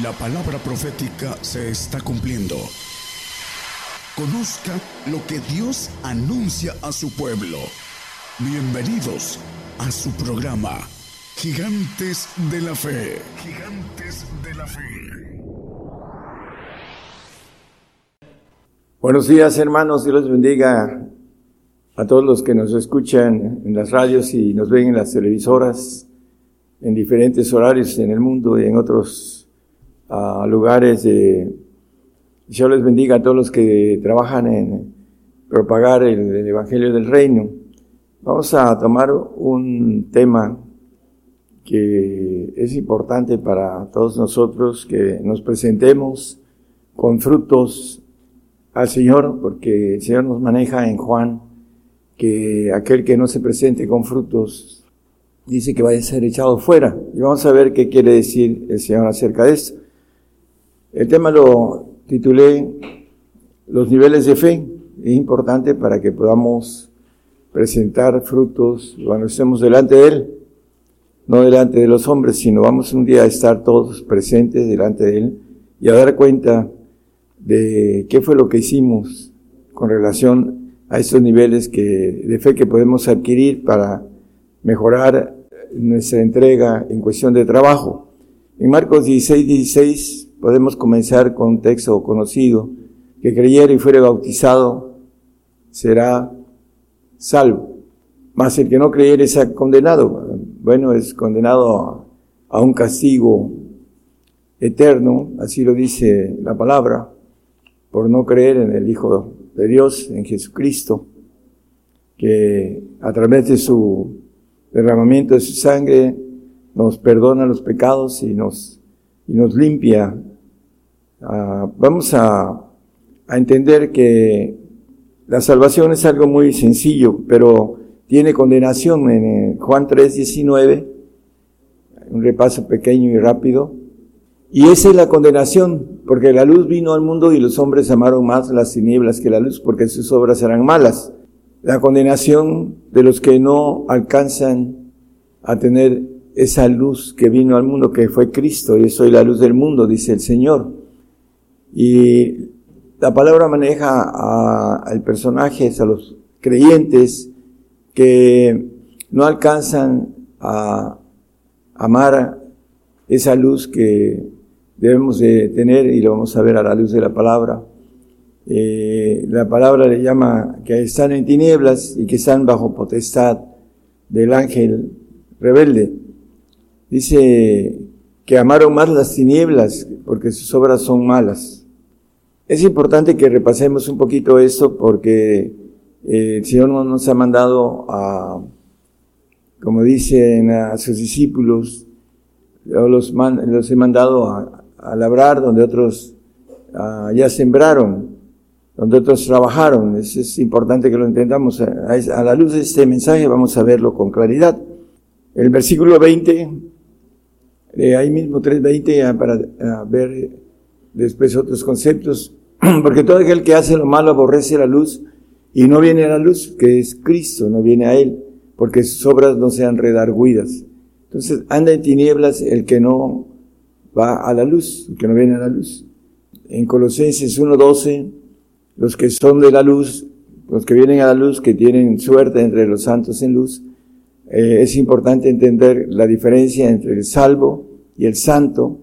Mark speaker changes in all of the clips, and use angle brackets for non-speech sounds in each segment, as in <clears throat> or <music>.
Speaker 1: La palabra profética se está cumpliendo. Conozca lo que Dios anuncia a su pueblo. Bienvenidos a su programa, Gigantes de la Fe. Gigantes de la Fe.
Speaker 2: Buenos días hermanos, Dios los bendiga a todos los que nos escuchan en las radios y nos ven en las televisoras en diferentes horarios en el mundo y en otros a lugares de... Yo les bendiga a todos los que trabajan en propagar el, Evangelio del Reino. Vamos a tomar un tema que es importante para todos nosotros, que nos presentemos con frutos al Señor, porque el Señor nos maneja en Juan, que aquel que no se presente con frutos dice que va a ser echado fuera. Y vamos a ver qué quiere decir el Señor acerca de esto. El tema lo titulé Los niveles de fe. Es importante para que podamos presentar frutos cuando estemos delante de Él, no delante de los hombres, sino vamos un día a estar todos presentes delante de Él y a dar cuenta de qué fue lo que hicimos con relación a estos niveles que, de fe que podemos adquirir para mejorar nuestra entrega en cuestión de trabajo. En Marcos 16, 16 podemos comenzar con un texto conocido, que creyera y fuere bautizado será salvo. Mas el que no creyere sea condenado. Bueno, es condenado a, un castigo eterno, así lo dice la palabra, por no creer en el Hijo de Dios, en Jesucristo, que a través de su derramamiento de su sangre nos perdona los pecados y nos, y nos limpia Ah, vamos a, entender que la salvación es algo muy sencillo, pero tiene condenación en Juan 3, 19, un repaso pequeño y rápido. Y esa es la condenación, porque la luz vino al mundo y los hombres amaron más las tinieblas que la luz, porque sus obras eran malas. La condenación de los que no alcanzan a tener esa luz que vino al mundo, que fue Cristo, yo soy la luz del mundo, dice el Señor. Y la palabra maneja al personaje, a los creyentes que no alcanzan a amar esa luz que debemos de tener y lo vamos a ver a la luz de la palabra. Eh, la palabra le llama que están en tinieblas y que están bajo potestad del ángel rebelde. Dice que amaron más las tinieblas porque sus obras son malas. Es importante que repasemos un poquito esto porque eh, el Señor nos ha mandado a, como dicen a sus discípulos, los, he mandado a, labrar donde otros ah, ya sembraron, donde otros trabajaron. Es, importante que lo entendamos. A, la luz de este mensaje vamos a verlo con claridad. El versículo 20, eh, ahí mismo 3.20, para ver después otros conceptos, <clears throat> porque todo aquel que hace lo malo aborrece la luz y no viene a la luz, que es Cristo, no viene a Él, porque sus obras no sean redarguidas. Entonces anda en tinieblas el que no va a la luz, el que no viene a la luz. En Colosenses 1.12, los que son de la luz, los que vienen a la luz, que tienen suerte entre los santos en luz, eh, es importante entender la diferencia entre el salvo y el santo,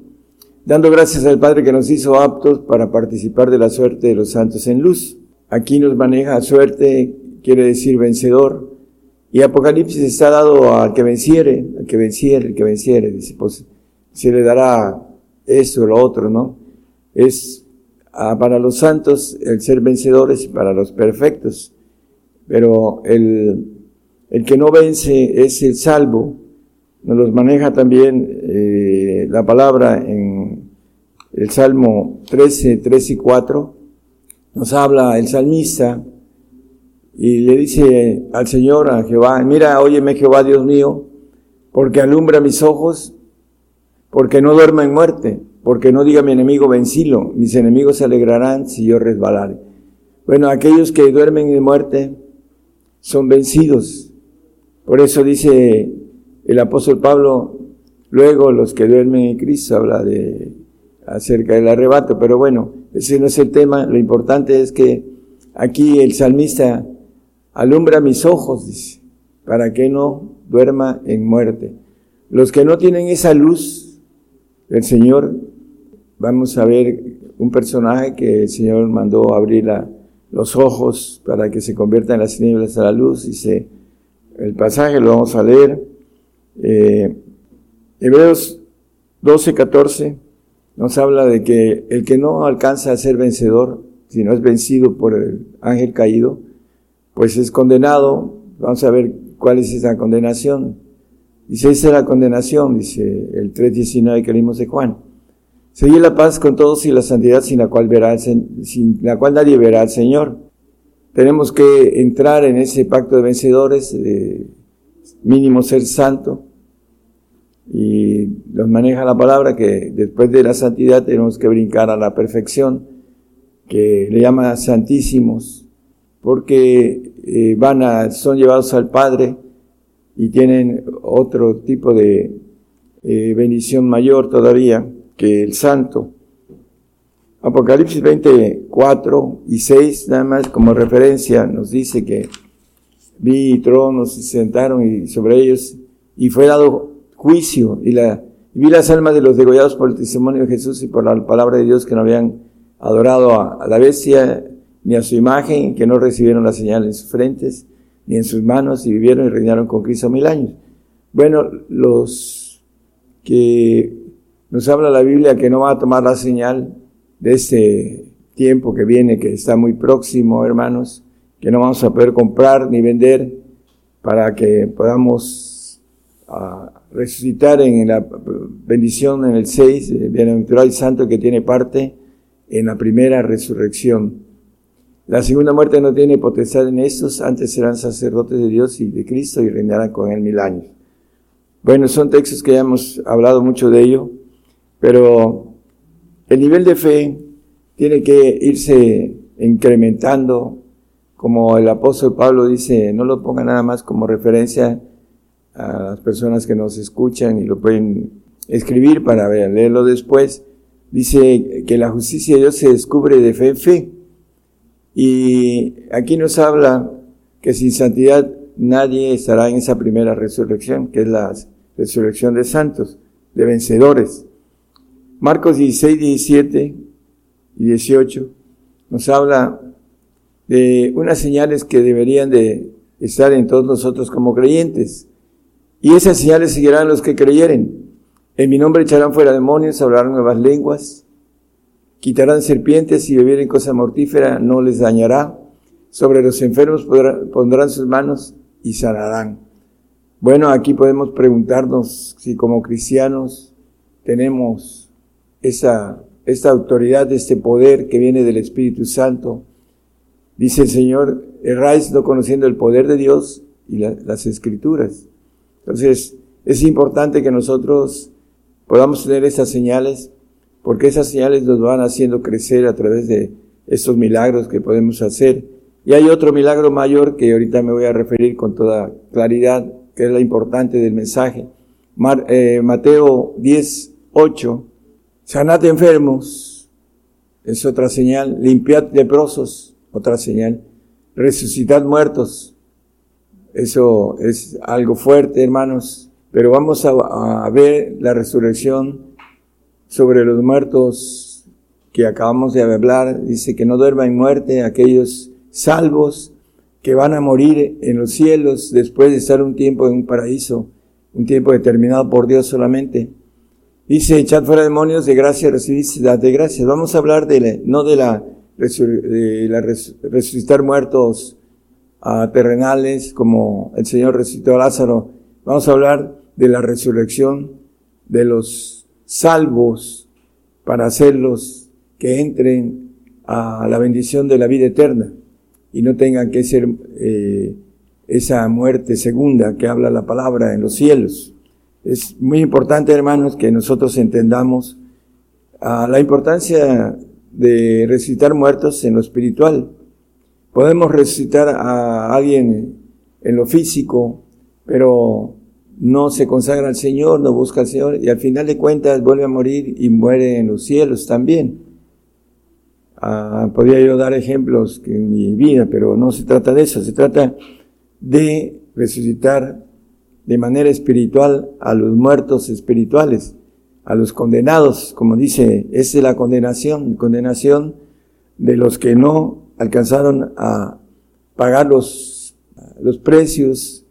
Speaker 2: dando gracias al Padre que nos hizo aptos para participar de la suerte de los santos en luz. Aquí nos maneja suerte, quiere decir vencedor, y Apocalipsis está dado al que venciere, al que venciere, el que venciere, dice, pues se le dará eso o lo otro, ¿no? Es ah, para los santos el ser vencedores y para los perfectos, pero el, el que no vence es el salvo, nos los maneja también eh, la palabra en el Salmo 13, 3 y 4. Nos habla el salmista y le dice al Señor, a Jehová, mira, óyeme Jehová Dios mío, porque alumbra mis ojos, porque no duerma en muerte, porque no diga mi enemigo vencilo, mis enemigos se alegrarán si yo resbalare. Bueno, aquellos que duermen en muerte son vencidos. Por eso dice el apóstol Pablo, luego los que duermen en Cristo, habla de acerca del arrebato, pero bueno, ese no es el tema, lo importante es que aquí el salmista alumbra mis ojos, dice, para que no duerma en muerte. Los que no tienen esa luz del Señor, vamos a ver un personaje que el Señor mandó abrir los ojos para que se convierta en las tinieblas a la luz, dice, el pasaje lo vamos a leer, eh, Hebreos 12, 14 nos habla de que el que no alcanza a ser vencedor, si no es vencido por el ángel caído, pues es condenado. Vamos a ver cuál es esa condenación. Dice, esa es la condenación, dice el 3.19 que leímos de Juan. Seguir la paz con todos y la santidad sin la cual verá, sin la cual nadie verá al Señor. Tenemos que entrar en ese pacto de vencedores, de mínimo ser santo, y nos maneja la palabra que después de la santidad tenemos que brincar a la perfección, que le llama santísimos, porque eh, van a, son llevados al Padre y tienen otro tipo de eh, bendición mayor todavía que el santo. Apocalipsis 24 y 6, nada más como referencia, nos dice que vi tronos y se sentaron y sobre ellos y fue dado juicio y la vi las almas de los degollados por el testimonio de Jesús y por la palabra de Dios que no habían adorado a, la bestia ni a su imagen, que no recibieron la señal en sus frentes ni en sus manos y vivieron y reinaron con Cristo mil años. Bueno, los que nos habla la Biblia que no va a tomar la señal de este tiempo que viene, que está muy próximo, hermanos, que no vamos a poder comprar ni vender para que podamos ah, resucitar en la bendición en el 6, eh, bienaventurado y santo que tiene parte en la primera resurrección. La segunda muerte no tiene potestad en estos, antes serán sacerdotes de Dios y de Cristo y reinarán con él mil años. Bueno, son textos que ya hemos hablado mucho de ello, pero el nivel de fe tiene que irse incrementando, como el apóstol Pablo dice, no lo ponga nada más como referencia a las personas que nos escuchan y lo pueden escribir para leerlo después, dice que la justicia de Dios se descubre de fe en fe. Y aquí nos habla que sin santidad nadie estará en esa primera resurrección, que es la resurrección de santos, de vencedores. Marcos 16, 17 y 18 nos habla de unas señales que deberían de estar en todos nosotros como creyentes. Y esas señales seguirán los que creyeren. En mi nombre echarán fuera demonios, hablarán nuevas lenguas, quitarán serpientes y bebieren cosa mortífera, no les dañará. Sobre los enfermos pondrán sus manos y sanarán. Bueno, aquí podemos preguntarnos si como cristianos tenemos esa, esta autoridad, este poder que viene del Espíritu Santo. Dice el Señor, erráis no conociendo el poder de Dios y las escrituras. Entonces, es importante que nosotros podamos tener esas señales, porque esas señales nos van haciendo crecer a través de estos milagros que podemos hacer. Y hay otro milagro mayor que ahorita me voy a referir con toda claridad, que es la importante del mensaje. Eh, Mateo 10, 8. Sanad enfermos, es otra señal. Limpiad leprosos, otra señal. Resucitad muertos, eso es algo fuerte, hermanos, pero vamos a, ver la resurrección sobre los muertos que acabamos de hablar. Dice que no duerman en muerte aquellos salvos que van a morir en los cielos después de estar un tiempo en un paraíso, un tiempo determinado por Dios solamente. Dice, echad fuera demonios, de gracia recibís de gracias. Vamos a hablar de no de la, de la resucitar muertos a terrenales, como el Señor resucitó a Lázaro. Vamos a hablar de la resurrección de los salvos para hacerlos que entren a la bendición de la vida eterna y no tengan que ser eh, esa muerte segunda que habla la palabra en los cielos. Es muy importante, hermanos, que nosotros entendamos ah, la importancia de resucitar muertos en lo espiritual. Podemos resucitar a alguien en lo físico, pero no se consagra al Señor, no busca al Señor y al final de cuentas vuelve a morir y muere en los cielos también. Ah, podría yo dar ejemplos en mi vida, pero no se trata de eso, se trata de resucitar de manera espiritual a los muertos espirituales, a los condenados, como dice, esa es la condenación, condenación de los que no alcanzaron a pagar los, los precios,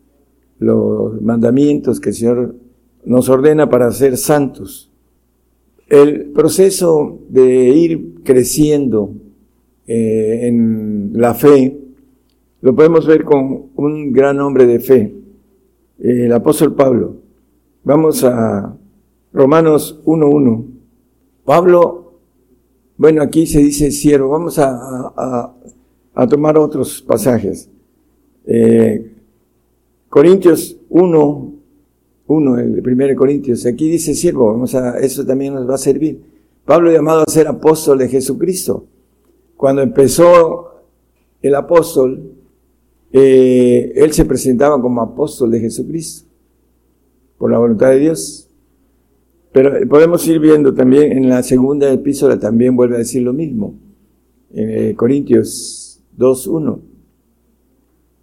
Speaker 2: los mandamientos que el Señor nos ordena para ser santos. El proceso de ir creciendo eh, en la fe lo podemos ver con un gran hombre de fe, el apóstol Pablo. Vamos a Romanos 1.1. Pablo, bueno, aquí se dice siervo, vamos a, a, tomar otros pasajes. Eh, Corintios 1, 1, el primer Corintios, aquí dice siervo, vamos a, eso también nos va a servir. Pablo llamado a ser apóstol de Jesucristo. Cuando empezó el apóstol, eh, él se presentaba como apóstol de Jesucristo, por la voluntad de Dios. Pero podemos ir viendo también en la segunda epístola, también vuelve a decir lo mismo, en eh, Corintios 2.1.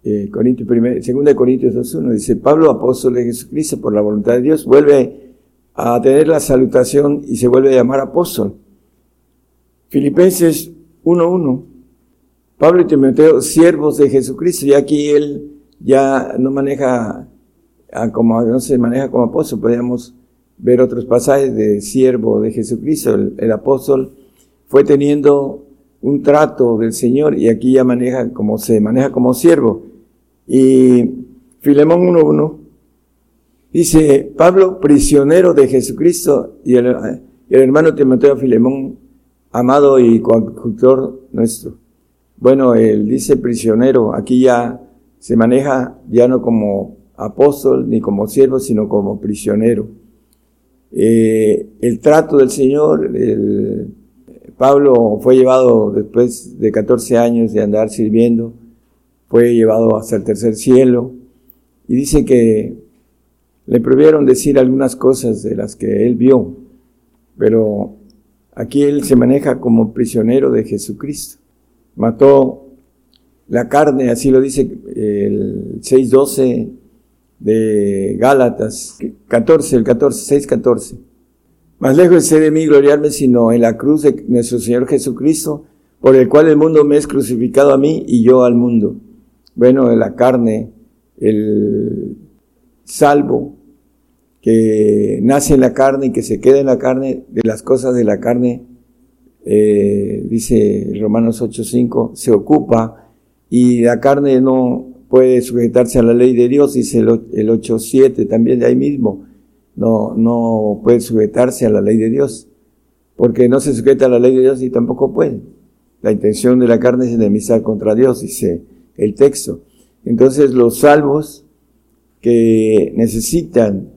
Speaker 2: Eh, Corintios segunda de Corintios 2.1, dice, Pablo, apóstol de Jesucristo, por la voluntad de Dios, vuelve a tener la salutación y se vuelve a llamar apóstol. Filipenses 1.1, Pablo y Timoteo, siervos de Jesucristo, y aquí él ya no maneja como, no se maneja como apóstol, podríamos ver otros pasajes de siervo de Jesucristo. El, apóstol fue teniendo un trato del Señor y aquí ya maneja como se maneja como siervo. Y Filemón 1.1 dice, Pablo, prisionero de Jesucristo, y el, el hermano Timoteo Filemón, amado y coadjutor nuestro. Bueno, él dice prisionero, aquí ya se maneja ya no como apóstol ni como siervo, sino como prisionero. Eh, el trato del Señor, Pablo fue llevado después de 14 años de andar sirviendo, fue llevado hasta el tercer cielo y dice que le prohibieron decir algunas cosas de las que él vio, pero aquí él se maneja como prisionero de Jesucristo. Mató la carne, así lo dice el 6.12 de Gálatas, 14, el 14, 6.14. Más lejos de mí gloriarme, sino en la cruz de nuestro Señor Jesucristo, por el cual el mundo me es crucificado a mí y yo al mundo. Bueno, la carne, el salvo que nace en la carne y que se queda en la carne, de las cosas de la carne, eh, dice Romanos 8.5, se ocupa y la carne no puede sujetarse a la ley de Dios, dice el, 8.7 también de ahí mismo, no, no puede sujetarse a la ley de Dios, porque no se sujeta a la ley de Dios y tampoco puede. La intención de la carne es enemistad contra Dios, dice el texto. Entonces los salvos que necesitan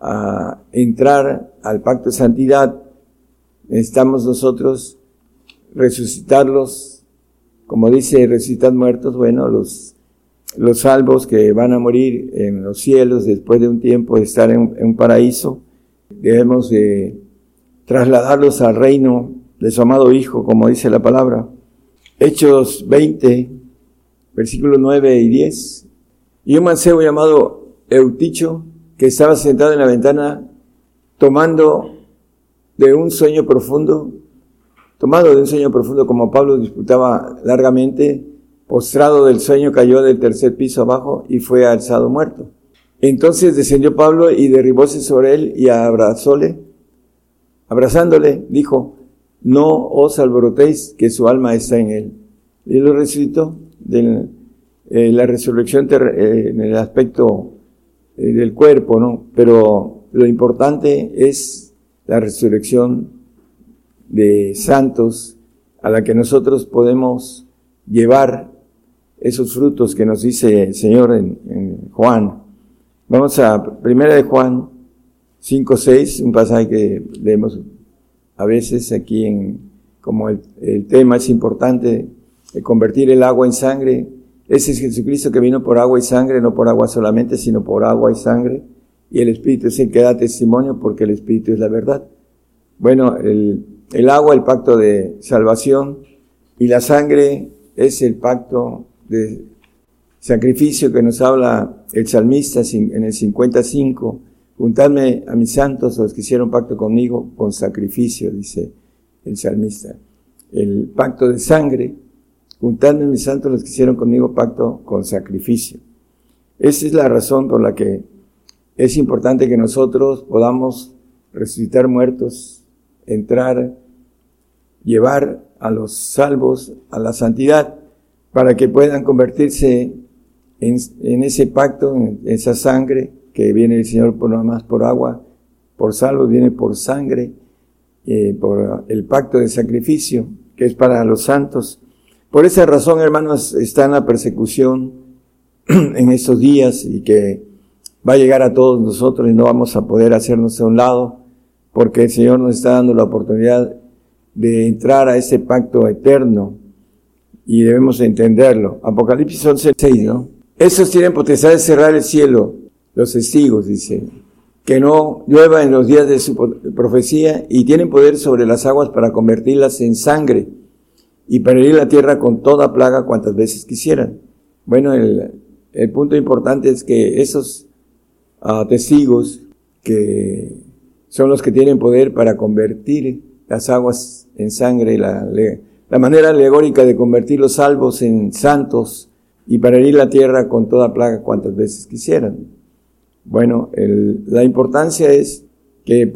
Speaker 2: ah, entrar al pacto de santidad necesitamos nosotros resucitarlos, como dice, resucitar muertos, bueno, los, los salvos que van a morir en los cielos después de un tiempo de estar en, un paraíso, debemos de trasladarlos al reino de su amado Hijo, como dice la palabra. Hechos 20, versículos 9 y 10. Y un mancebo llamado Euticho, que estaba sentado en la ventana tomando de un sueño profundo, tomado de un sueño profundo como Pablo disputaba largamente, postrado del sueño cayó del tercer piso abajo y fue alzado muerto. Entonces descendió Pablo y derribóse sobre él y abrazóle, abrazándole, dijo, no os alborotéis que su alma está en él. Y lo resucitó de eh, la resurrección eh, en el aspecto eh, del cuerpo, ¿no? Pero lo importante es la resurrección de santos a la que nosotros podemos llevar esos frutos que nos dice el Señor en, Juan. Vamos a primera de Juan 5, 6, un pasaje que leemos a veces aquí en, como el, tema es importante convertir el agua en sangre. Ese es Jesucristo que vino por agua y sangre, no por agua solamente, sino por agua y sangre. y el Espíritu es el que da testimonio porque el Espíritu es la verdad. Bueno, el, el agua, el pacto de salvación, y la sangre es el pacto de sacrificio que nos habla el salmista en el 55. Juntadme a mis santos, los que hicieron pacto conmigo, con sacrificio, dice el salmista. El pacto de sangre, juntadme a mis santos, los que hicieron conmigo pacto con sacrificio. Esa es la razón por la que es importante que nosotros podamos resucitar muertos, entrar, llevar a los salvos a la santidad, para que puedan convertirse en, ese pacto, en esa sangre que viene el Señor por nada más por agua, por salvos, viene por sangre, eh, por el pacto de sacrificio, que es para los santos. Por esa razón, hermanos, está en la persecución <clears throat> en estos días y que va a llegar a todos nosotros y no vamos a poder hacernos a un lado, porque el Señor nos está dando la oportunidad de entrar a ese pacto eterno y debemos entenderlo. Apocalipsis 11.6, ¿no? Esos tienen potestad de cerrar el cielo, los testigos, dice, que no llueva en los días de su profecía y tienen poder sobre las aguas para convertirlas en sangre y para herir la tierra con toda plaga cuantas veces quisieran. Bueno, el, punto importante es que esos ah, testigos que son los que tienen poder para convertir las aguas en sangre, la, la manera alegórica de convertir los salvos en santos, y para herir la tierra con toda plaga cuantas veces quisieran. Bueno, la importancia es que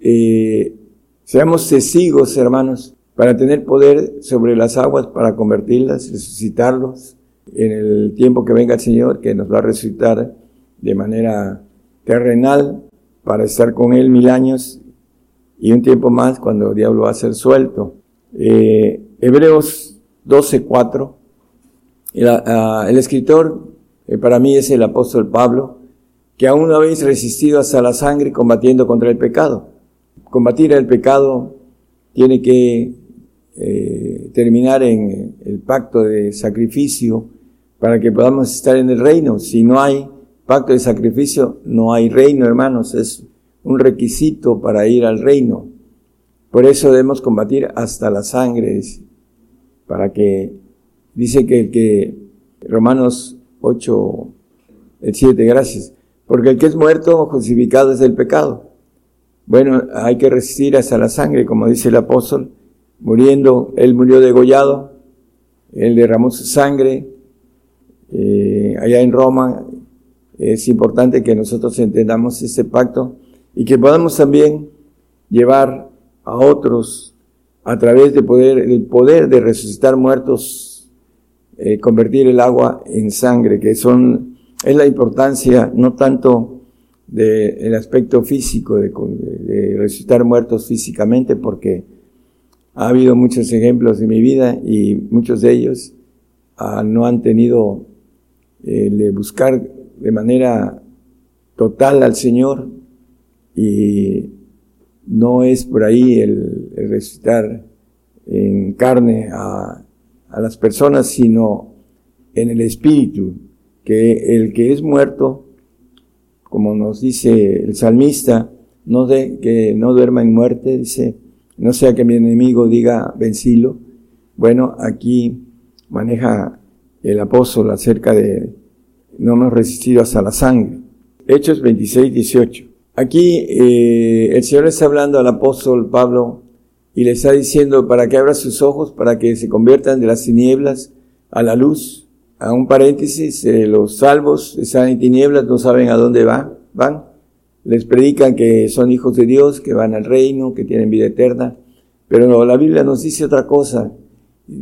Speaker 2: eh, seamos testigos, hermanos, para tener poder sobre las aguas, para convertirlas, resucitarlos en el tiempo que venga el Señor, que nos va a resucitar de manera terrenal para estar con Él mil años y un tiempo más cuando el diablo va a ser suelto. Eh, Hebreos 12.4 Ah, el, escritor eh, para mí es el apóstol Pablo, que aún no habéis resistido hasta la sangre combatiendo contra el pecado. Combatir el pecado tiene que eh, terminar en el pacto de sacrificio para que podamos estar en el reino. Si no hay pacto de sacrificio, no hay reino, hermanos. Es un requisito para ir al reino. Por eso debemos combatir hasta la sangre, para que Dice que, que Romanos 8, el 7, gracias. Porque el que es muerto justificado es del pecado. Bueno, hay que resistir hasta la sangre, como dice el apóstol. Muriendo, él murió degollado, él derramó su sangre. Eh, allá en Roma es importante que nosotros entendamos ese pacto y que podamos también llevar a otros a través de poder, el poder de resucitar muertos eh, convertir el agua en sangre, que son, es la importancia no tanto del aspecto físico, de, resucitar muertos físicamente, porque ha habido muchos ejemplos en mi vida y muchos de ellos ah, no han tenido el de buscar de manera total al Señor y no es por ahí el, el resucitar en carne a a las personas, sino en el espíritu, que el que es muerto, como nos dice el salmista, no de, que no duerma en muerte, dice, no sea que mi enemigo diga vencilo. Bueno, aquí maneja el apóstol acerca de no hemos resistido hasta la sangre. Hechos 26, 18. Aquí eh, el Señor está hablando al apóstol Pablo y le está diciendo para que abra sus ojos, para que se conviertan de las tinieblas a la luz. A un paréntesis, eh, los salvos están en tinieblas, no saben a dónde va, van. Les predican que son hijos de Dios, que van al reino, que tienen vida eterna. Pero la Biblia nos dice otra cosa.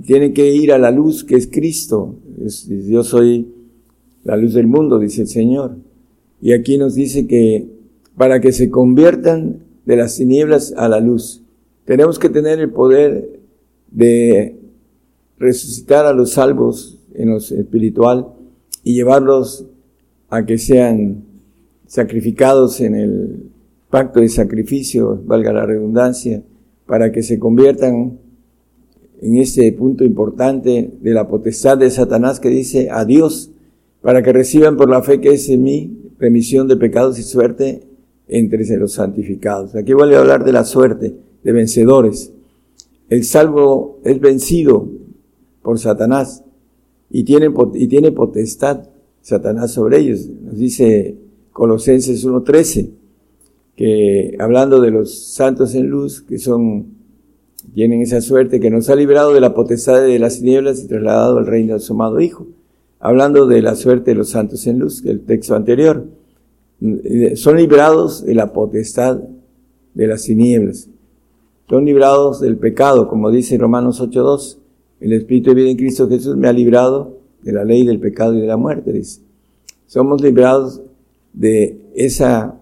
Speaker 2: Tienen que ir a la luz que es Cristo. yo soy la luz del mundo, dice el Señor. Y aquí nos dice que para que se conviertan de las tinieblas a la luz. Tenemos que tener el poder de resucitar a los salvos en lo espiritual y llevarlos a que sean sacrificados en el pacto de sacrificio, valga la redundancia, para que se conviertan en este punto importante de la potestad de Satanás que dice a Dios, para que reciban por la fe que es en mí remisión de pecados y suerte entre los santificados. Aquí vuelve a hablar de la suerte, de vencedores. El salvo es vencido por Satanás y tiene, y tiene potestad Satanás sobre ellos. Nos dice Colosenses 1.13, que hablando de los santos en luz, que son, tienen esa suerte, que nos ha librado de la potestad de las tinieblas y trasladado al reino de su amado Hijo. Hablando de la suerte de los santos en luz, el texto anterior. Son librados de la potestad de las tinieblas. Son librados del pecado, como dice Romanos 8.2. El Espíritu de vida en Cristo Jesús me ha librado de la ley del pecado y de la muerte, dice. Somos librados de esa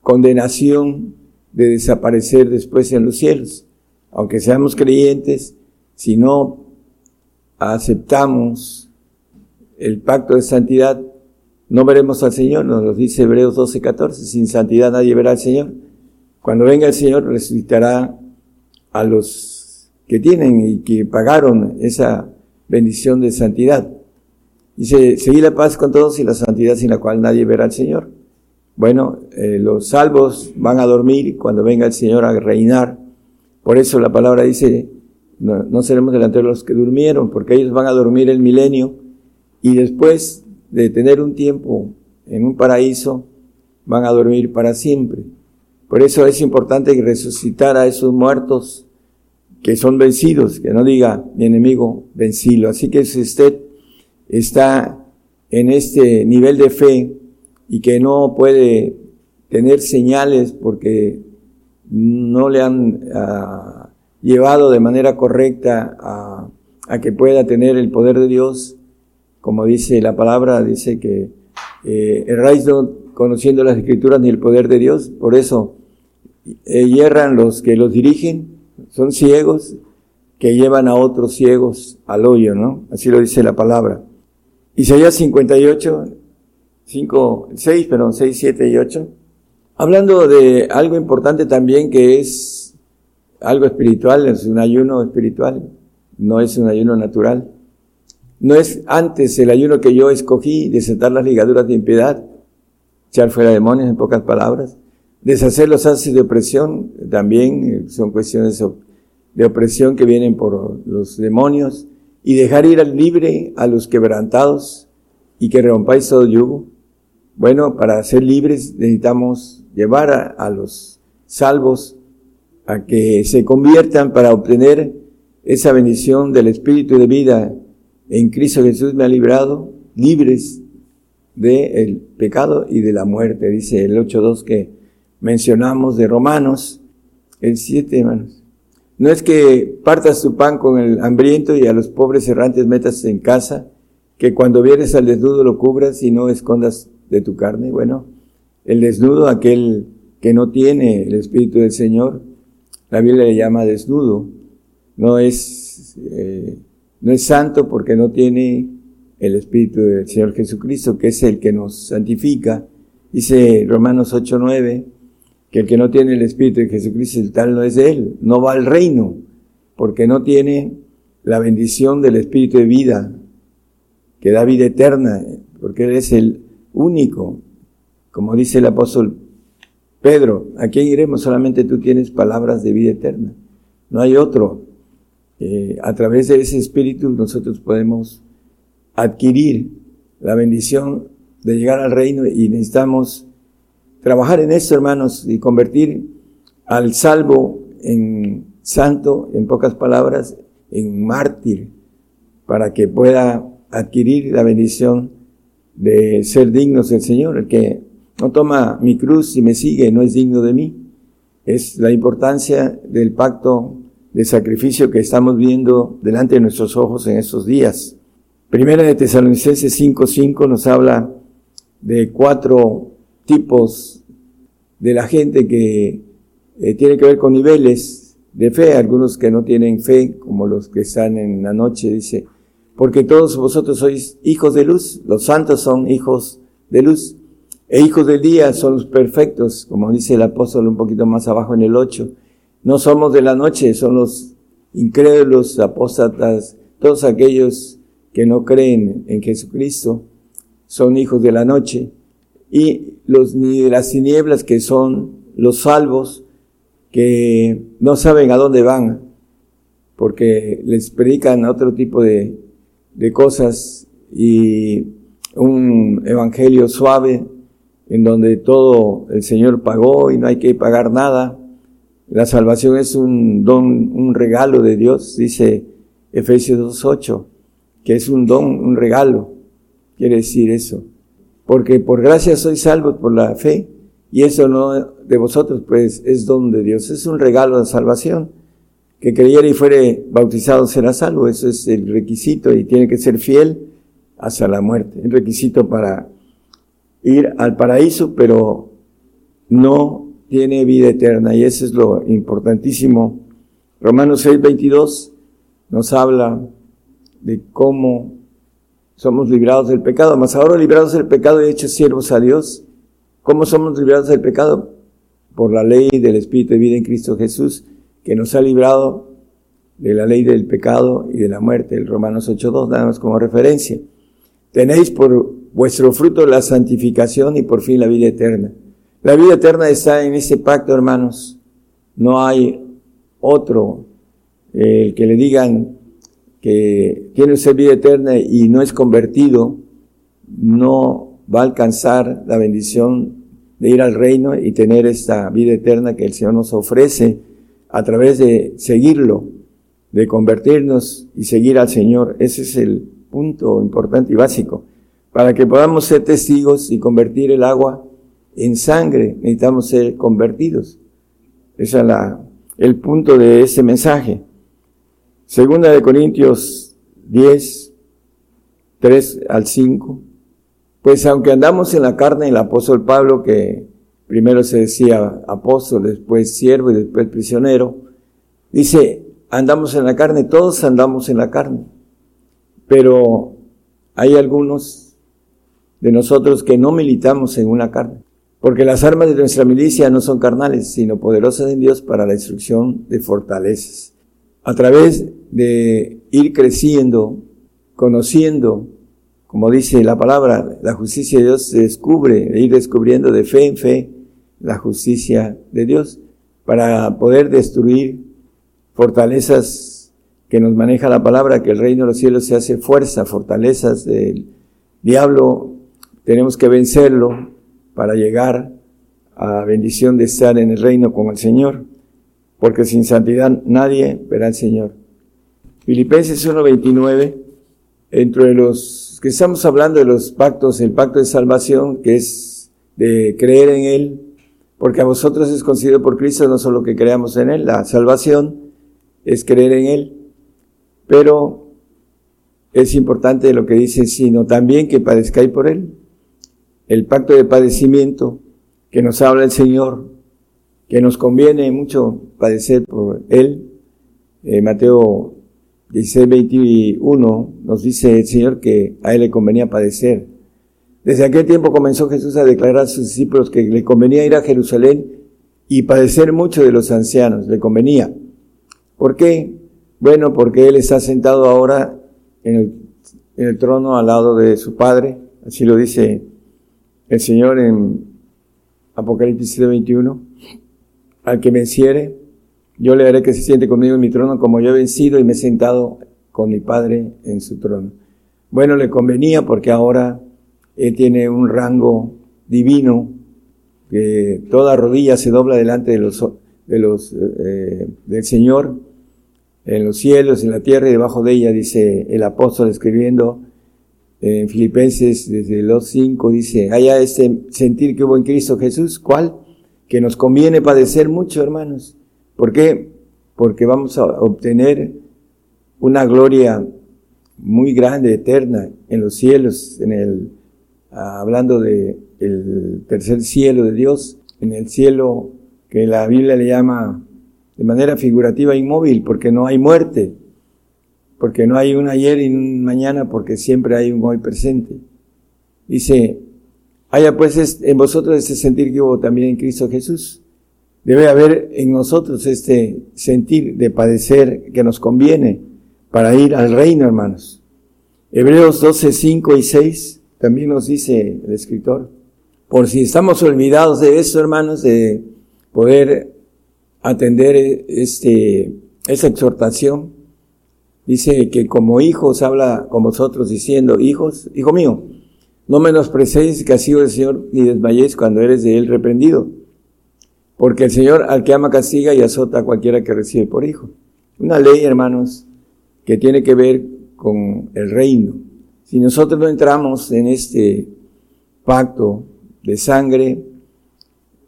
Speaker 2: condenación de desaparecer después en los cielos. Aunque seamos creyentes, si no aceptamos el pacto de santidad, no veremos al Señor, nos lo dice Hebreos 12, 14, sin santidad nadie verá al Señor. Cuando venga el Señor resucitará a los que tienen y que pagaron esa bendición de santidad. Dice, seguir la paz con todos y la santidad sin la cual nadie verá al Señor. Bueno, eh, los salvos van a dormir cuando venga el Señor a reinar. Por eso la palabra dice, no, no seremos delante de los que durmieron, porque ellos van a dormir el milenio y después de tener un tiempo en un paraíso, van a dormir para siempre. Por eso es importante resucitar a esos muertos que son vencidos, que no diga mi enemigo vencido. Así que si usted está en este nivel de fe y que no puede tener señales porque no le han ah, llevado de manera correcta a, que pueda tener el poder de Dios, como dice la palabra, dice que eh, erráis no conociendo las escrituras ni el poder de Dios, por eso eh, hierran los que los dirigen, son ciegos que llevan a otros ciegos al hoyo, ¿no? Así lo dice la palabra. Isaías 58, 5, 6, perdón, 6, 7 y 8. Hablando de algo importante también que es algo espiritual, es un ayuno espiritual, no es un ayuno natural. No es antes el ayuno que yo escogí, desatar las ligaduras de impiedad, echar fuera demonios en pocas palabras, deshacer los haces de opresión, también eh, son cuestiones de opresión que vienen por los demonios, y dejar ir al libre a los quebrantados y que rompáis todo yugo. Bueno, para ser libres necesitamos llevar a, a los salvos a que se conviertan para obtener esa bendición del Espíritu de vida en Cristo Jesús me ha librado, libres del pecado y de la muerte, dice el 8.2 que mencionamos de Romanos, el 7, hermanos. No es que partas tu pan con el hambriento y a los pobres errantes metas en casa, que cuando vienes al desnudo lo cubras y no escondas de tu carne. Bueno, el desnudo, aquel que no tiene el Espíritu del Señor, la Biblia le llama desnudo. No es, eh, no es santo porque no tiene el Espíritu del Señor Jesucristo, que es el que nos santifica. Dice Romanos 8, 9, que el que no tiene el Espíritu de Jesucristo, el tal no es él, no va al reino, porque no tiene la bendición del Espíritu de vida, que da vida eterna, porque Él es el único, como dice el apóstol Pedro, ¿a quién iremos? Solamente tú tienes palabras de vida eterna, no hay otro. Eh, a través de ese Espíritu nosotros podemos adquirir la bendición de llegar al reino y necesitamos trabajar en esto, hermanos, y convertir al salvo en santo, en pocas palabras, en mártir, para que pueda adquirir la bendición de ser dignos del Señor. El que no toma mi cruz y me sigue no es digno de mí. Es la importancia del pacto de sacrificio que estamos viendo delante de nuestros ojos en estos días. Primera de Tesalonicenses 5.5 nos habla de cuatro tipos de la gente que eh, tiene que ver con niveles de fe, algunos que no tienen fe, como los que están en la noche, dice, porque todos vosotros sois hijos de luz, los santos son hijos de luz, e hijos del día son los perfectos, como dice el apóstol un poquito más abajo en el 8. No somos de la noche, son los incrédulos, apóstatas, todos aquellos que no creen en Jesucristo, son hijos de la noche y los ni de las tinieblas que son los salvos que no saben a dónde van porque les predican otro tipo de, de cosas y un evangelio suave en donde todo el Señor pagó y no hay que pagar nada. La salvación es un don, un regalo de Dios, dice Efesios 2.8, que es un don, un regalo. Quiere decir eso. Porque por gracia sois salvos por la fe y eso no de vosotros, pues es don de Dios. Es un regalo de salvación. Que creyera y fuere bautizado será salvo. Eso es el requisito y tiene que ser fiel hasta la muerte. El requisito para ir al paraíso, pero no tiene vida eterna y eso es lo importantísimo. Romanos 6, 22 nos habla de cómo somos librados del pecado, más ahora librados del pecado y hechos siervos a Dios. ¿Cómo somos librados del pecado? Por la ley del Espíritu de vida en Cristo Jesús, que nos ha librado de la ley del pecado y de la muerte, el Romanos 8.2, nada más como referencia. Tenéis por vuestro fruto la santificación y por fin la vida eterna. La vida eterna está en ese pacto, hermanos. No hay otro. El que le digan que tiene usted vida eterna y no es convertido, no va a alcanzar la bendición de ir al reino y tener esta vida eterna que el Señor nos ofrece a través de seguirlo, de convertirnos y seguir al Señor. Ese es el punto importante y básico. Para que podamos ser testigos y convertir el agua en sangre, necesitamos ser convertidos. Ese es la, el punto de ese mensaje. Segunda de Corintios 10, 3 al 5. Pues aunque andamos en la carne, el apóstol Pablo, que primero se decía apóstol, después siervo y después prisionero, dice, andamos en la carne, todos andamos en la carne. Pero hay algunos de nosotros que no militamos en una carne, porque las armas de nuestra milicia no son carnales, sino poderosas en Dios para la destrucción de fortalezas. A través de ir creciendo, conociendo, como dice la palabra, la justicia de Dios se descubre, de ir descubriendo de fe en fe la justicia de Dios, para poder destruir fortalezas que nos maneja la palabra, que el reino de los cielos se hace fuerza, fortalezas del diablo, tenemos que vencerlo para llegar a bendición de estar en el reino con el Señor, porque sin santidad nadie verá al Señor. Filipenses 1.29, entre los que estamos hablando de los pactos, el pacto de salvación, que es de creer en Él, porque a vosotros es concedido por Cristo no solo que creamos en Él, la salvación es creer en Él, pero es importante lo que dice, sino también que padezcáis por Él. El pacto de padecimiento que nos habla el Señor, que nos conviene mucho padecer por Él. Eh, Mateo 16, 21 nos dice el Señor que a Él le convenía padecer. Desde aquel tiempo comenzó Jesús a declarar a sus discípulos que le convenía ir a Jerusalén y padecer mucho de los ancianos, le convenía. ¿Por qué? Bueno, porque Él está sentado ahora en el, trono al lado de su Padre, así lo dice el Señor en Apocalipsis 21, al que venciere, yo le haré que se siente conmigo en mi trono como yo he vencido y me he sentado con mi Padre en su trono. Bueno, le convenía porque ahora Él tiene un rango divino que toda rodilla se dobla delante de los, de los, eh, del Señor en los cielos, en la tierra y debajo de ella, dice el apóstol escribiendo en Filipenses desde los 5, dice, haya ese sentir que hubo en Cristo Jesús, ¿cuál? Que nos conviene padecer mucho, hermanos. ¿Por qué? Porque vamos a obtener una gloria muy grande, eterna, en los cielos, en el, hablando de tercer cielo de Dios, en el cielo que la Biblia le llama de manera figurativa inmóvil, porque no hay muerte, porque no hay un ayer y un mañana, porque siempre hay un hoy presente. Dice, haya pues en vosotros este sentir que hubo también en Cristo Jesús. Debe haber en nosotros este sentir de padecer que nos conviene para ir al reino, hermanos. Hebreos 12, 5 y 6 también nos dice el escritor, por si estamos olvidados de eso, hermanos, de poder atender este, esa exhortación. Dice que como hijos habla con vosotros diciendo, hijos, hijo mío, no menosprecéis que ha sido el Señor ni desmayéis cuando eres de Él reprendido. Porque el Señor al que ama castiga y azota a cualquiera que recibe por hijo. Una ley, hermanos, que tiene que ver con el reino. Si nosotros no entramos en este pacto de sangre,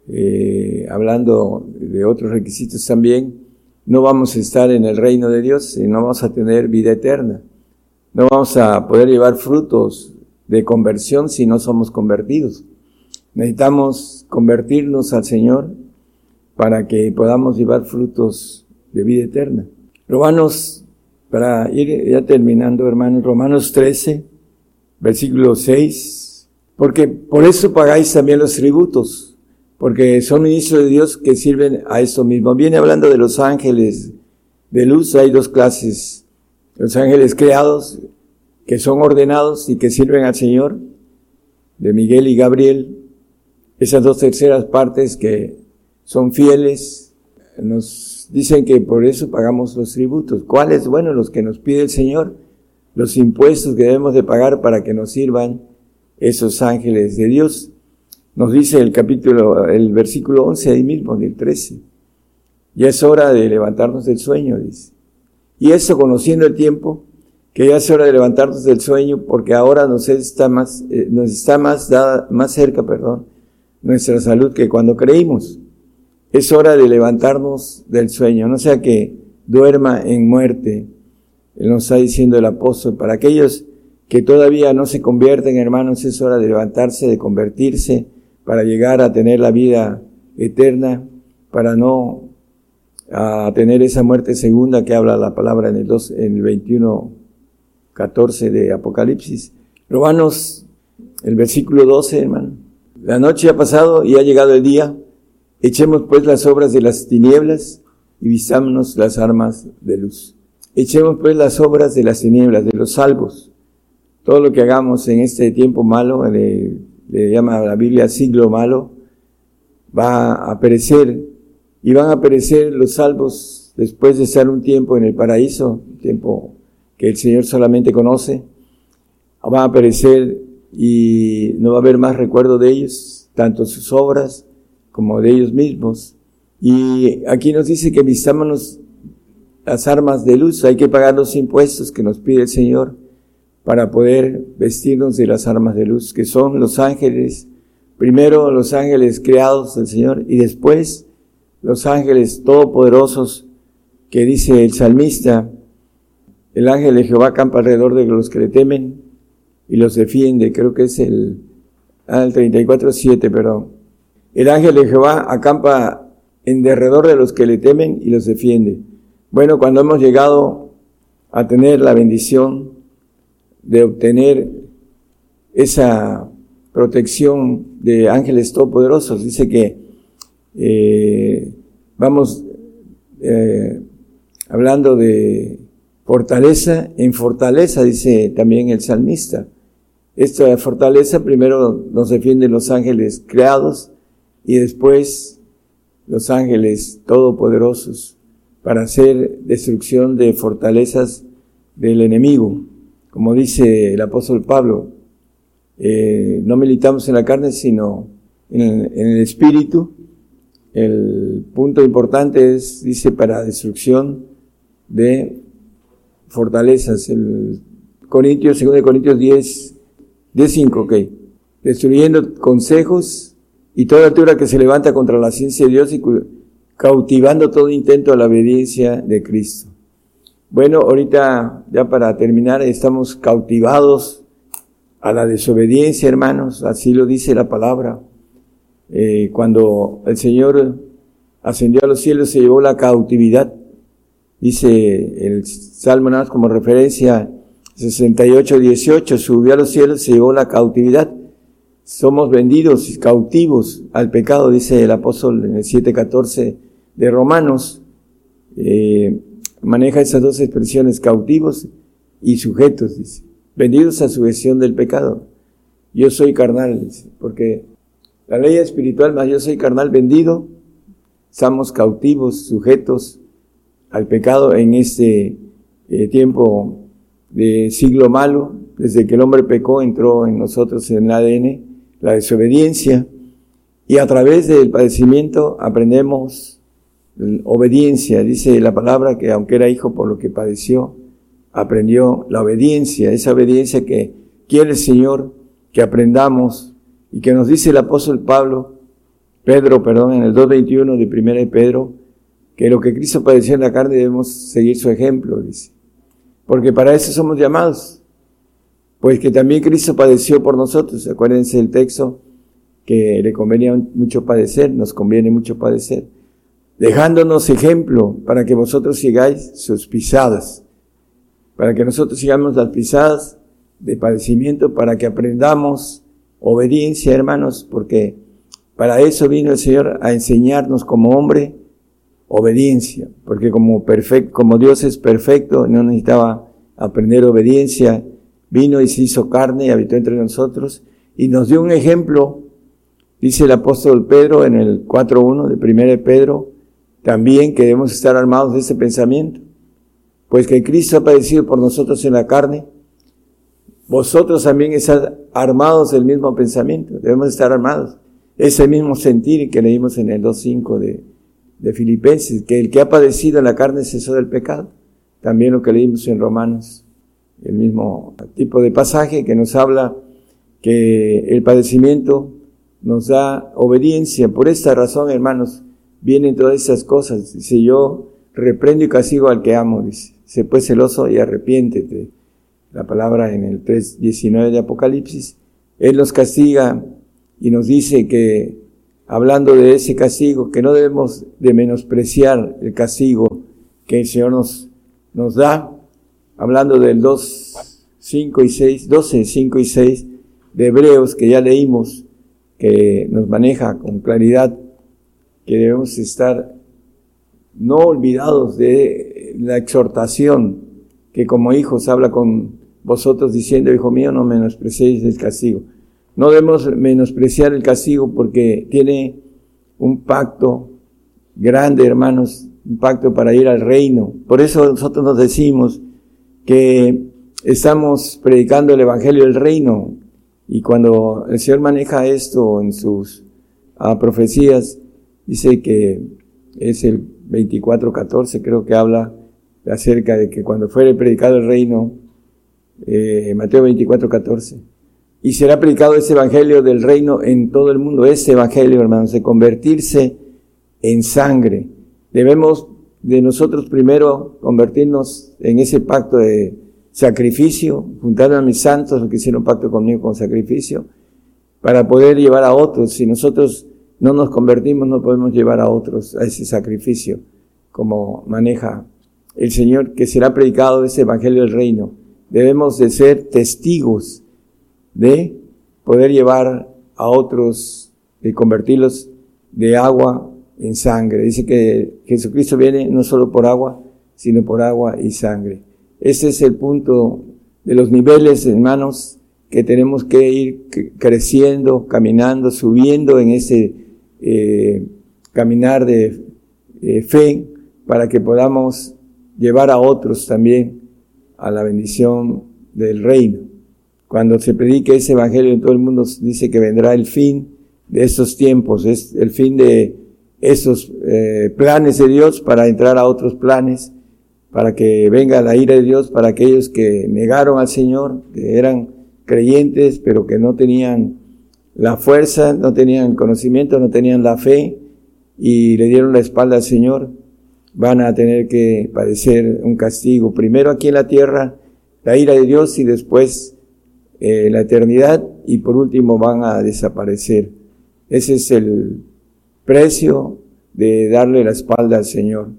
Speaker 2: eh, hablando de otros requisitos también, no vamos a estar en el reino de Dios y no vamos a tener vida eterna. No vamos a poder llevar frutos de conversión si no somos convertidos. Necesitamos convertirnos al Señor para que podamos llevar frutos de vida eterna. Romanos, para ir ya terminando, hermanos, Romanos 13, versículo 6, porque por eso pagáis también los tributos, porque son ministros de Dios que sirven a eso mismo. Viene hablando de los ángeles de luz, hay dos clases, los ángeles creados, que son ordenados y que sirven al Señor, de Miguel y Gabriel, esas dos terceras partes que son fieles, nos dicen que por eso pagamos los tributos. ¿Cuáles? Bueno, los que nos pide el Señor, los impuestos que debemos de pagar para que nos sirvan esos ángeles de Dios. Nos dice el capítulo, el versículo 11 ahí mismo, del 13. Ya es hora de levantarnos del sueño, dice. Y eso conociendo el tiempo, que ya es hora de levantarnos del sueño, porque ahora nos está más, eh, nos está más dada, más cerca, perdón, nuestra salud que cuando creímos es hora de levantarnos del sueño, no sea que duerma en muerte. Nos está diciendo el apóstol, para aquellos que todavía no se convierten, hermanos, es hora de levantarse, de convertirse, para llegar a tener la vida eterna, para no a tener esa muerte segunda que habla la palabra en el, 2, en el 21, 14 de Apocalipsis. Romanos, el versículo 12, hermano. La noche ha pasado y ha llegado el día. Echemos pues las obras de las tinieblas y vistámonos las armas de luz. Echemos pues las obras de las tinieblas, de los salvos. Todo lo que hagamos en este tiempo malo, le, le llama la Biblia siglo malo, va a perecer y van a perecer los salvos después de estar un tiempo en el paraíso, un tiempo que el Señor solamente conoce. Van a perecer y no va a haber más recuerdo de ellos, tanto sus obras como de ellos mismos. Y aquí nos dice que vistámonos las armas de luz, hay que pagar los impuestos que nos pide el Señor para poder vestirnos de las armas de luz, que son los ángeles, primero los ángeles creados del Señor y después los ángeles todopoderosos que dice el salmista, el ángel de Jehová campa alrededor de los que le temen y los defiende, creo que es el, ah, el 34.7, perdón. El ángel de Jehová acampa en derredor de los que le temen y los defiende. Bueno, cuando hemos llegado a tener la bendición de obtener esa protección de ángeles todopoderosos, dice que eh, vamos eh, hablando de fortaleza en fortaleza, dice también el salmista. Esta fortaleza primero nos defienden los ángeles creados, y después los ángeles todopoderosos para hacer destrucción de fortalezas del enemigo. Como dice el apóstol Pablo, eh, no militamos en la carne, sino en el, espíritu. El punto importante es, dice, para destrucción de fortalezas. El Corintios, 2 Corintios 10, 10, 5, ok. Destruyendo consejos y toda altura que se levanta contra la ciencia de Dios y cautivando todo intento a la obediencia de Cristo. Bueno, ahorita ya para terminar, estamos cautivados a la desobediencia, hermanos, así lo dice la palabra. Eh, cuando el Señor ascendió a los cielos, se llevó la cautividad, dice el Salmo nada más como referencia 68, 18, subió a los cielos, se llevó la cautividad somos vendidos y cautivos al pecado, dice el apóstol en el 7.14 de Romanos. Eh, maneja esas dos expresiones, cautivos y sujetos, dice. Vendidos a su gestión del pecado. Yo soy carnal, dice, porque La ley espiritual, más yo soy carnal vendido, estamos cautivos, sujetos al pecado en este eh, tiempo de siglo malo, desde que el hombre pecó, entró en nosotros en el ADN la desobediencia, y a través del padecimiento aprendemos obediencia. Dice la palabra que aunque era hijo por lo que padeció, aprendió la obediencia, esa obediencia que quiere el Señor que aprendamos y que nos dice el apóstol Pablo, Pedro, perdón, en el 2.21 de 1 de Pedro, que lo que Cristo padeció en la carne debemos seguir su ejemplo, dice. Porque para eso somos llamados. Pues que también Cristo padeció por nosotros. Acuérdense el texto que le convenía mucho padecer, nos conviene mucho padecer. Dejándonos ejemplo para que vosotros sigáis sus pisadas. Para que nosotros sigamos las pisadas de padecimiento, para que aprendamos obediencia, hermanos, porque para eso vino el Señor a enseñarnos como hombre obediencia, porque como perfecto, como Dios es perfecto, no necesitaba aprender obediencia, vino y se hizo carne y habitó entre nosotros y nos dio un ejemplo, dice el apóstol Pedro en el 4.1 de 1 Pedro, también que debemos estar armados de ese pensamiento, pues que Cristo ha padecido por nosotros en la carne, vosotros también estáis armados del mismo pensamiento, debemos estar armados. Ese mismo sentir que leímos en el 2.5 de, de Filipenses, que el que ha padecido en la carne cesó del pecado. También lo que leímos en Romanos, el mismo tipo de pasaje que nos habla que el padecimiento nos da obediencia. Por esta razón, hermanos, vienen todas esas cosas. Dice, yo reprendo y castigo al que amo, dice, se pues celoso y arrepiéntete. La palabra en el 3.19 de Apocalipsis, Él nos castiga y nos dice que, hablando de ese castigo, que no debemos de menospreciar el castigo que el Señor nos, nos da, hablando del 2, 5 y 6, 12, 5 y 6 de Hebreos que ya leímos, que nos maneja con claridad que debemos estar no olvidados de la exhortación que como hijos habla con vosotros diciendo, hijo mío, no menospreciéis el castigo. No debemos menospreciar el castigo porque tiene un pacto grande, hermanos, un pacto para ir al reino. Por eso nosotros nos decimos que estamos predicando el Evangelio del reino. Y cuando el Señor maneja esto en sus ah, profecías, dice que es el 24-14, creo que habla acerca de que cuando fuere predicado el reino, eh, Mateo 24, 14. Y será predicado ese evangelio del reino en todo el mundo. Ese evangelio, hermanos, de convertirse en sangre. Debemos de nosotros primero convertirnos en ese pacto de sacrificio, juntar a mis santos, los que hicieron pacto conmigo con sacrificio, para poder llevar a otros. Si nosotros no nos convertimos, no podemos llevar a otros a ese sacrificio, como maneja el Señor, que será predicado ese evangelio del reino debemos de ser testigos de poder llevar a otros y convertirlos de agua en sangre. Dice que Jesucristo viene no solo por agua, sino por agua y sangre. Ese es el punto de los niveles, hermanos, que tenemos que ir creciendo, caminando, subiendo en ese eh, caminar de eh, fe para que podamos llevar a otros también a la bendición del reino. Cuando se predique ese evangelio en todo el mundo, dice que vendrá el fin de estos tiempos, es el fin de esos eh, planes de Dios para entrar a otros planes, para que venga la ira de Dios para aquellos que negaron al Señor, que eran creyentes, pero que no tenían la fuerza, no tenían conocimiento, no tenían la fe y le dieron la espalda al Señor van a tener que padecer un castigo, primero aquí en la tierra, la ira de Dios y después eh, la eternidad y por último van a desaparecer. Ese es el precio de darle la espalda al Señor.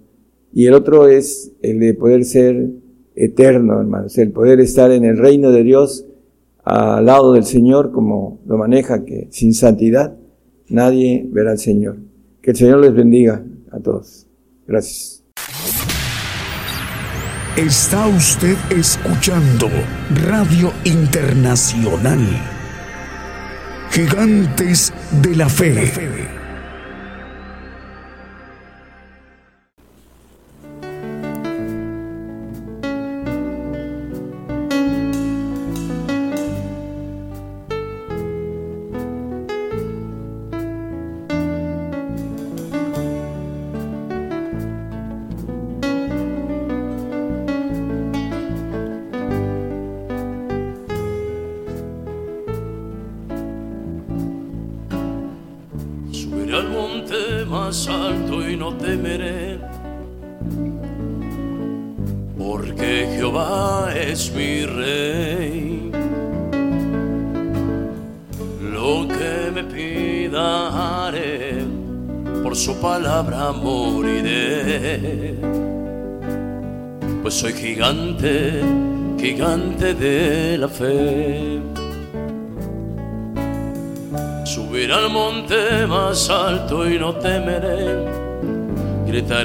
Speaker 2: Y el otro es el de poder ser eterno, hermanos, el poder estar en el reino de Dios al lado del Señor, como lo maneja, que sin santidad nadie verá al Señor. Que el Señor les bendiga a todos. Gracias.
Speaker 1: Está usted escuchando Radio Internacional. Gigantes de la Fe.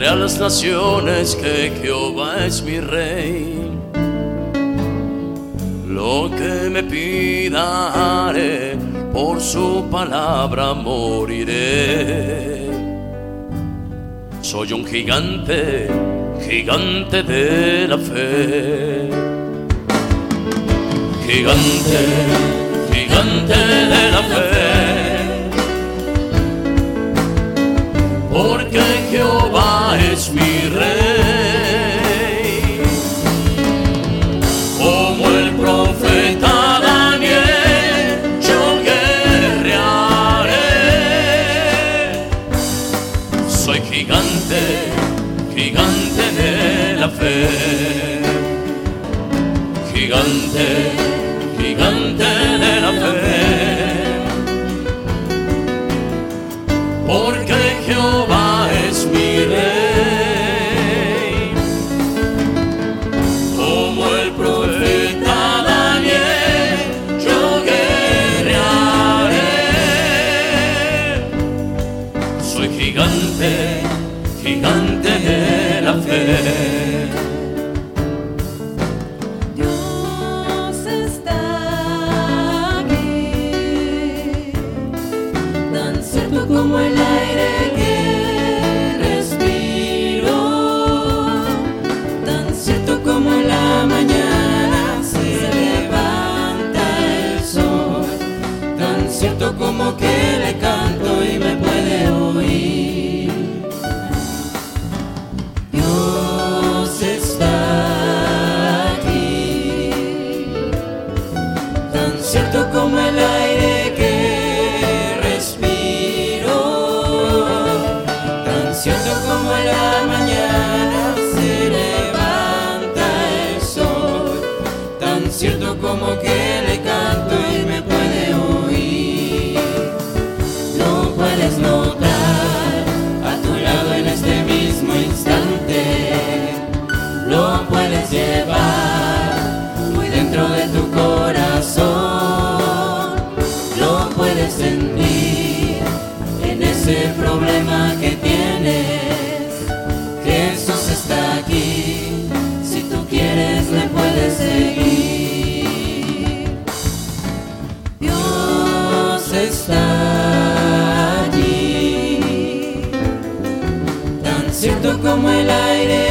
Speaker 3: A las naciones que Jehová es mi rey. Lo que me pida haré, por su palabra moriré. Soy un gigante, gigante de la fe. Gigante, gigante de la fe. la fe. Gigante
Speaker 4: llevar muy dentro de tu corazón. Lo puedes sentir en ese problema que tienes. Jesús está aquí, si tú quieres le puedes seguir. Dios está allí, tan cierto como el aire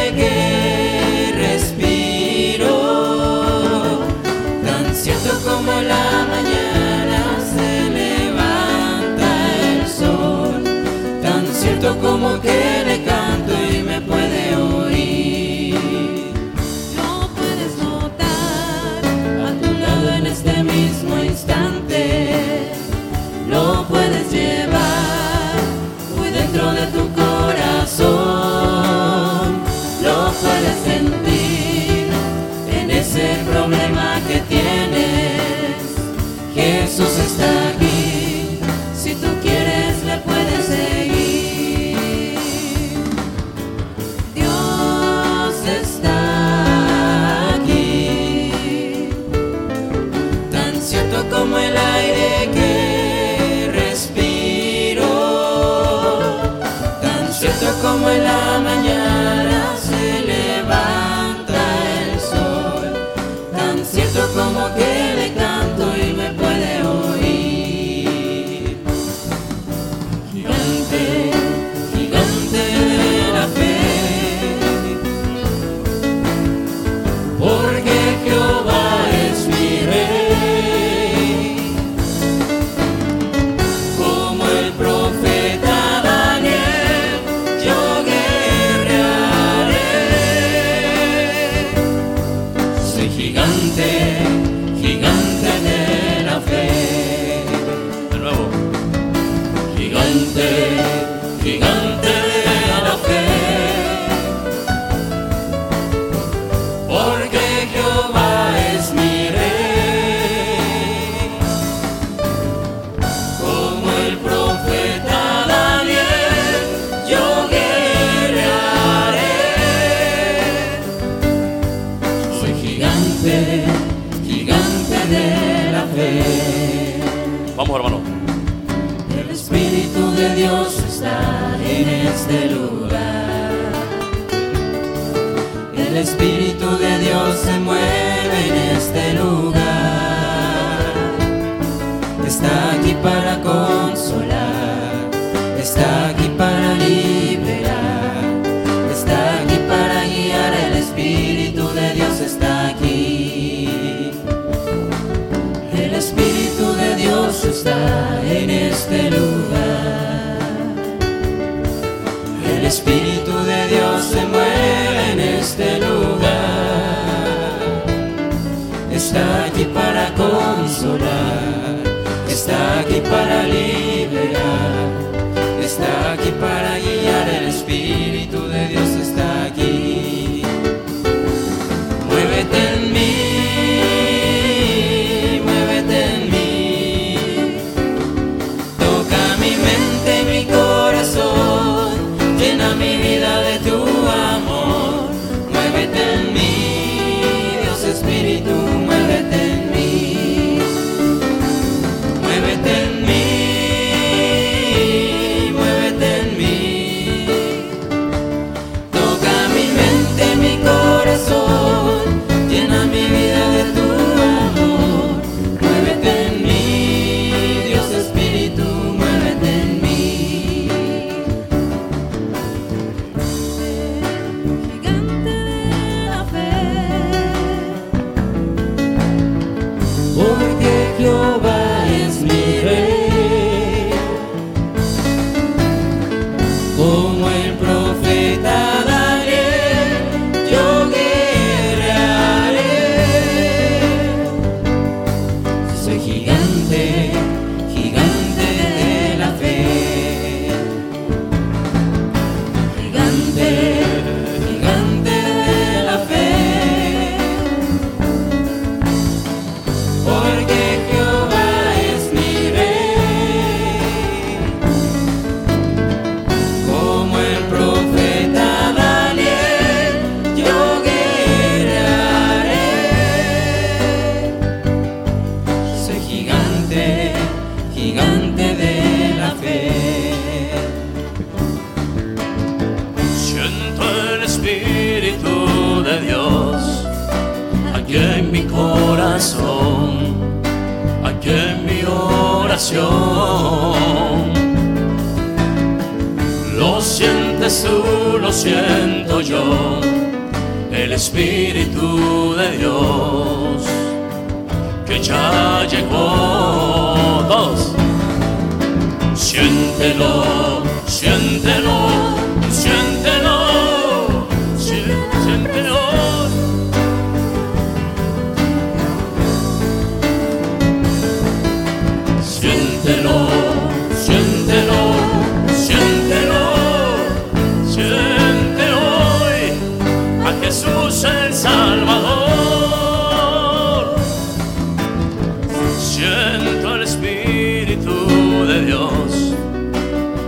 Speaker 4: Espíritu de Dios,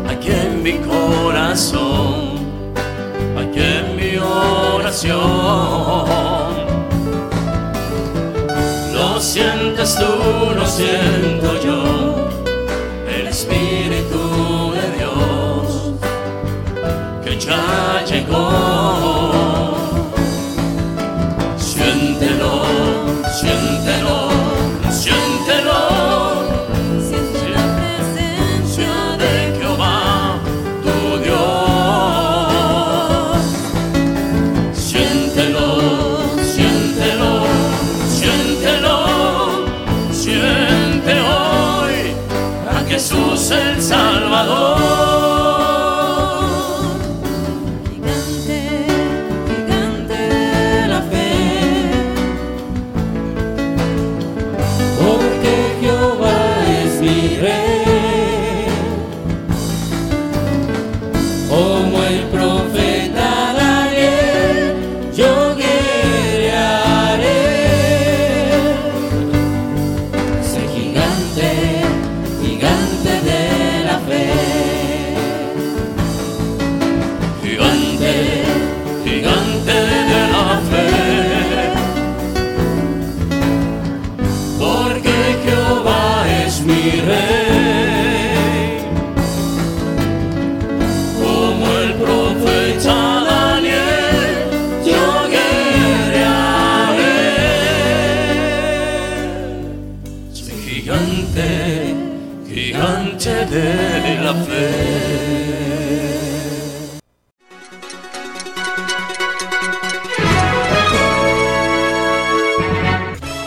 Speaker 4: aquí en mi corazón,
Speaker 3: aquí en mi oración. Lo sientes tú, lo siento yo, el Espíritu de Dios, que ya llegó. Siéntelo, siéntelo.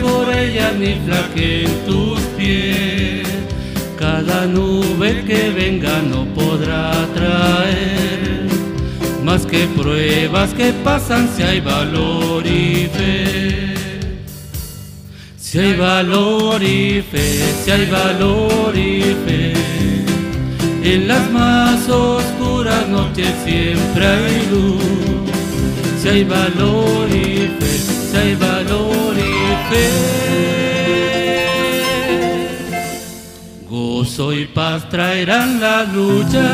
Speaker 5: por ella ni flaqueen tus pies. Cada nube que venga no podrá traer más que pruebas que pasan si hay valor y fe. Si hay valor y fe, si hay valor y fe. En las más oscuras noches siempre hay luz. Si hay valor y fe, si hay valor fe. Gozo y paz traerán la lucha.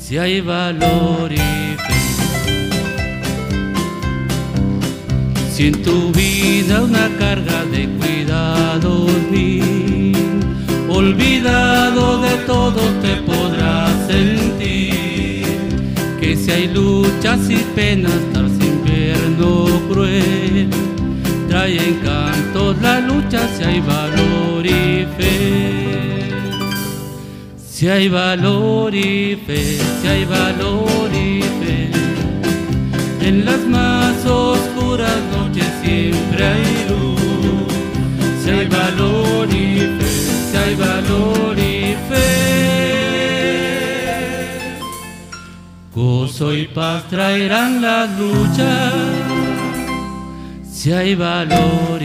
Speaker 5: Si hay valor y fe. Si en tu vida una carga de cuidados mil, olvidado de todo te podrás sentir. Que si hay luchas y penas tras invierno cruel, trae encantos la lucha si hay valor y fe. Si hay valor y fe, si hay valor y fe. En las más oscuras noches siempre hay luz. Si hay valor y fe, si hay valor y fe. Gozo y paz traerán las luchas. Si hay valor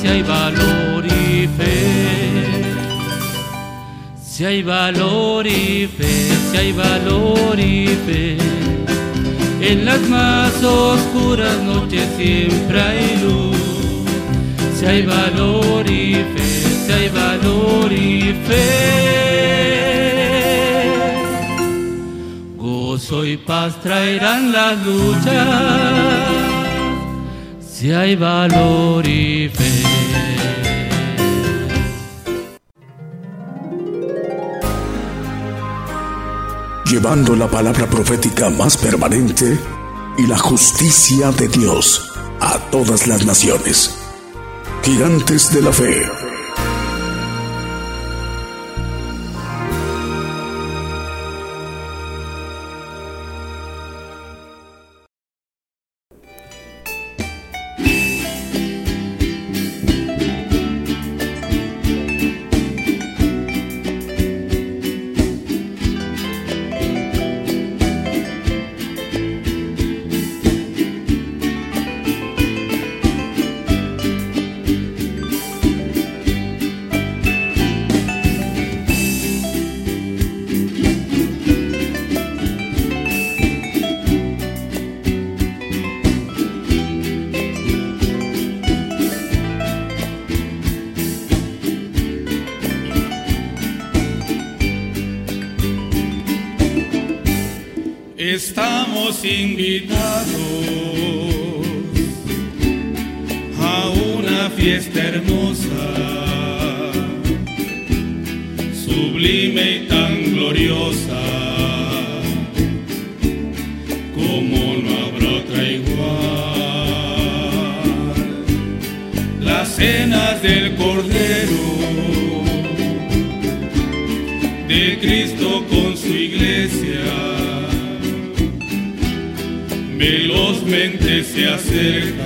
Speaker 5: si hay valor y fe. Si hay valor y fe, si hay valor y fe. En las más oscuras noches siempre hay luz. Si hay valor y fe, si hay valor y fe. Gozo y paz traerán las luchas. Si hay valor y fe.
Speaker 1: Llevando la palabra profética más permanente y la justicia de Dios a todas las naciones. Gigantes de la Fe.
Speaker 6: Estamos invitados a una fiesta hermosa, sublime y tan gloriosa, como no habrá otra igual. Las cenas del Cordero Cristo con velozmente se acerca.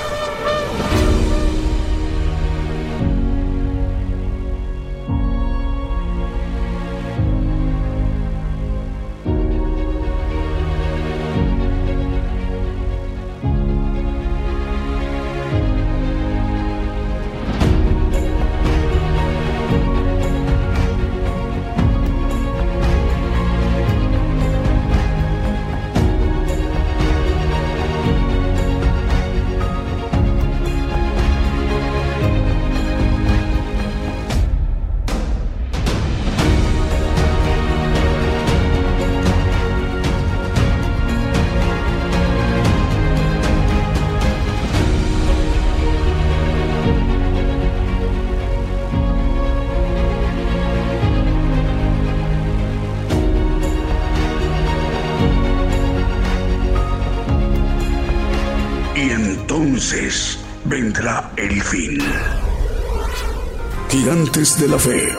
Speaker 1: De la fe.